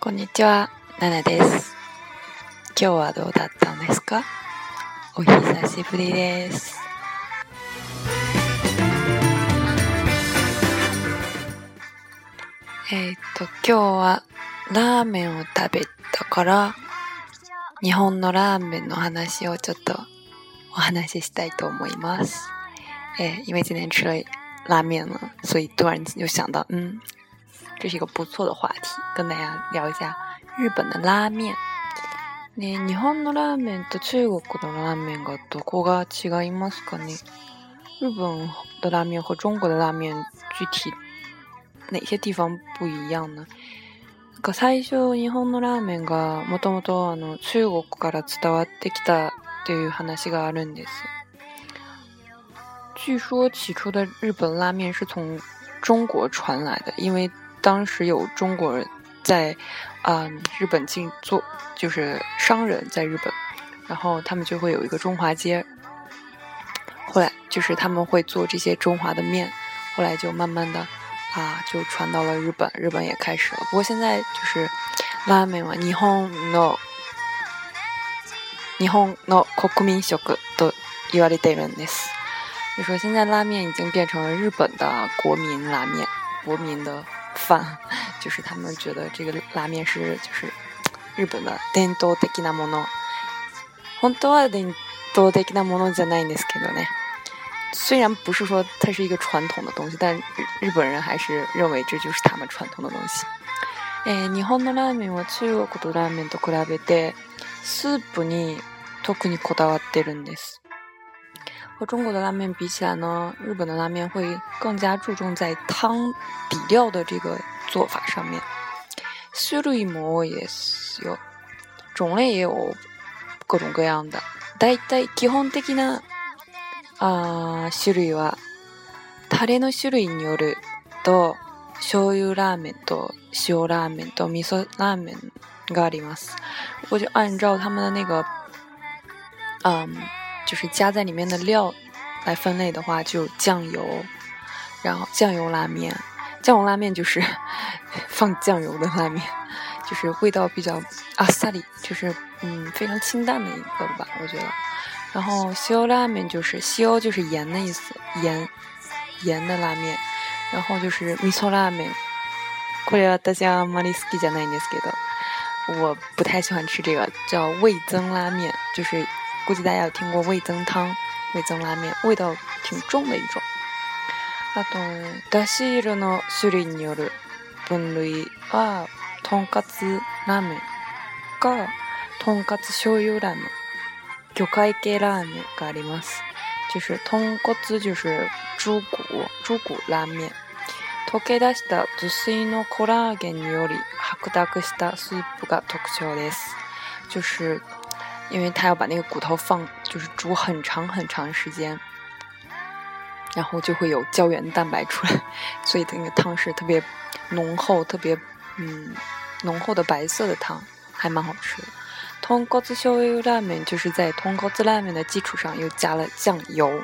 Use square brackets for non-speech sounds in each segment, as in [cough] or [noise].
こんにちは、ナナです。今日はどうだったんですかお久しぶりです。えっ、ー、と、今日はラーメンを食べたから、日本のラーメンの話をちょっと哇，那谢谢大家的木 m 玛斯。[laughs] 哎，因为今天吃了拉面了，所以突然就想到，嗯，这是一个不错的话题，跟大家聊一下日本的拉面。那 [laughs] 日本的拉面和中国的拉面各どこが違いますかね？日本的拉面和中国的拉面具体哪些地方不一样呢？最初，日本のラーメンが元々あの中国から伝わってきた。对于汉娜西格阿伦迪斯，据说起初的日本拉面是从中国传来的，因为当时有中国人在，嗯，日本进做就是商人在日本，然后他们就会有一个中华街，后来就是他们会做这些中华的面，后来就慢慢的啊就传到了日本，日本也开始了。不过现在就是拉面嘛，日本 no。日本の国民小哥都依赖日本人。你说现在拉面已经变成了日本的国民拉面，国民的饭，就是他们觉得这个拉面是就是日本的。虽然不是说它是一个传统的东西，但日本人还是认为这就是他们传统的东西。诶，日本的拉面和中国和拉面都比べて，スープに。和中国的拉面比起来呢，日本的拉面会更加注重在汤底料的这个做法上面。种类也有各种各样的。大体基本的なあ種類はタレの種類によると醤油ラーメンと塩ラーメンと味噌ラーメンがあります。我就按照他们的那个。嗯，就是加在里面的料来分类的话，就酱油，然后酱油拉面，酱油拉面就是 [laughs] 放酱油的拉面，就是味道比较啊，萨里就是嗯，非常清淡的一个吧，我觉得。然后西欧拉面就是西欧就是盐的意思，盐盐的拉面，然后就是味噌拉面。过了大家马里斯基加奈尼斯基的，我不太喜欢吃这个叫味增拉面，就是。估计大家有听过味增汤、味增拉面，味道挺重的一种。あと、だし色の種類による分類は、とんかつラーメンか、とんかつ醤油ラーメン、魚介系ラーメンがあります。就是豚骨就是猪骨、猪骨ラーメン。溶け出した自炊のコラーゲンにより白濁したスープが特徴です。就是因为他要把那个骨头放，就是煮很长很长时间，然后就会有胶原蛋白出来，所以那个汤是特别浓厚、特别嗯浓厚的白色的汤，还蛮好吃的。通锅子小油拉面就是在通锅子拉面的基础上又加了酱油，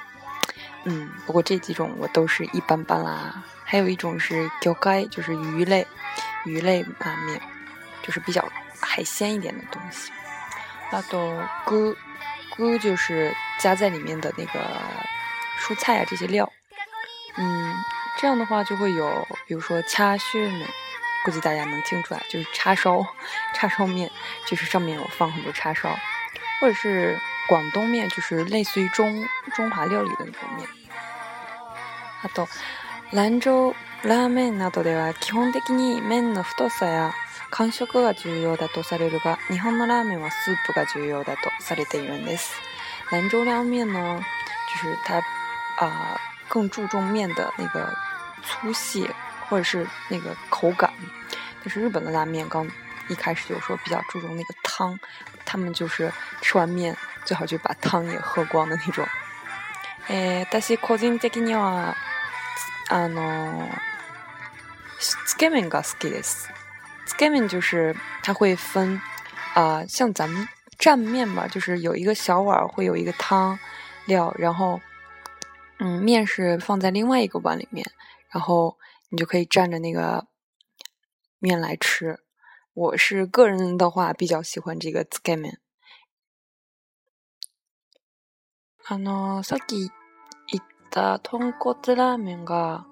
嗯，不过这几种我都是一般般啦。还有一种是鲷盖，就是鱼类鱼类拉面，就是比较海鲜一点的东西。那豆，菇菇就是加在里面的那个蔬菜啊，这些料。嗯，这样的话就会有，比如说叉烧面，估计大家能听出来，就是叉烧，[laughs] 叉烧面，就是上面我放很多叉烧，或者是广东面，就是类似于中中华料理的那种面。阿豆，兰州。ラーメンなどでは基本的に麺の太さや感触が重要だとされるが、日本のラーメンはスープが重要だとされているんです。兰州拉面呢，就是它啊更注重面的那个粗细或者是那个口感，但是日本的拉面刚一开始就说比较注重那个汤，他们就是吃完面最好就把汤也喝光的那种。え、私 [laughs] 個人的には。啊，の、s k i m m i n g 和 s k i s k i m m i n g 就是它会分啊，像咱们蘸面吧，就是有一个小碗会有一个汤料，然后嗯，面是放在另外一个碗里面，然后你就可以蘸着那个面来吃。我是个人的话比较喜欢这个 skimming。啊，喏，さっき。った豚骨ラーメンが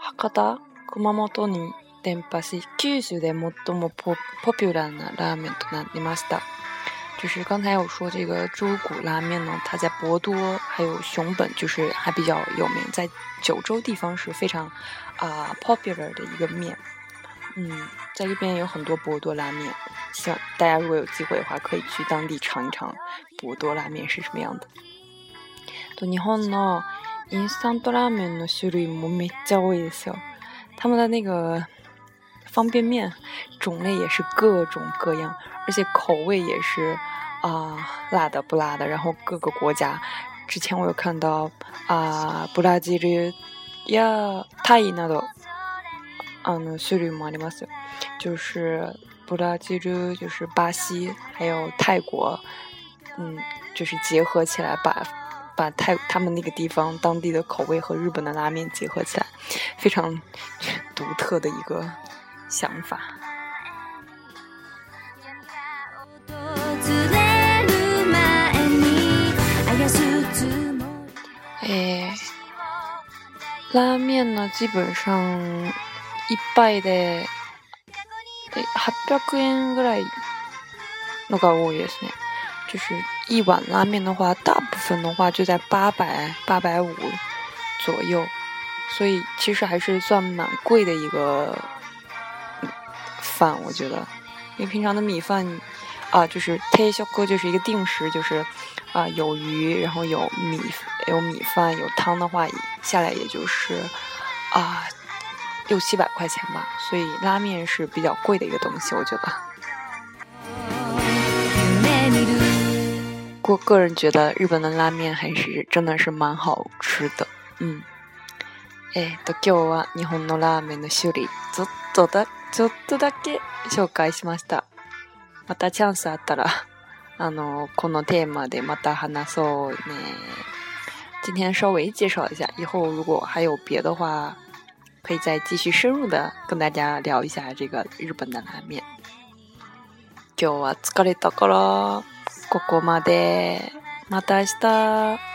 博多熊本に伝播し九州で最もポピュラーなラーメンとなりました就是刚才我说这个猪骨拉面呢，它在博多还有熊本，就是还比较有名，在九州地方是非常啊、呃、popular 的一个面。嗯，在这边有很多博多拉面，希望大家如果有机会的话，可以去当地尝一尝博多拉面是什么样的。と日本の印尚多拉面的徐绿木没教我一下，他们的那个方便面种类也是各种各样，而且口味也是啊辣的不辣的，然后各个国家之前我有看到啊，布拉吉鲁呀，泰纳的，嗯，徐绿木没教我就是布拉吉鲁就是巴西，还有泰国，嗯，就是结合起来把。把泰他们那个地方当地的口味和日本的拉面结合起来，非常独特的一个想法。诶，拉面呢，基本上一杯で八百元ぐらいのが多いですね。就是一碗拉面的话，大部分的话就在八百八百五左右，所以其实还是算蛮贵的一个饭，我觉得。因为平常的米饭啊，就是太小哥就是一个定时，就是啊有鱼，然后有米有米饭有汤的话下来也就是啊六七百块钱吧，所以拉面是比较贵的一个东西，我觉得。我个人觉得日本的拉面还是真的是蛮好吃的，嗯，哎，今日は日本のラーメンの修理ちょっとだちょっとだけ紹介しました。またチャンスあったらあのこのテーマでまた話そうね。今天稍微介绍一下，以后如果还有别的话，可以再继续深入的跟大家聊一下这个日本的拉面。今日は疲れたから。ここまで。また明日。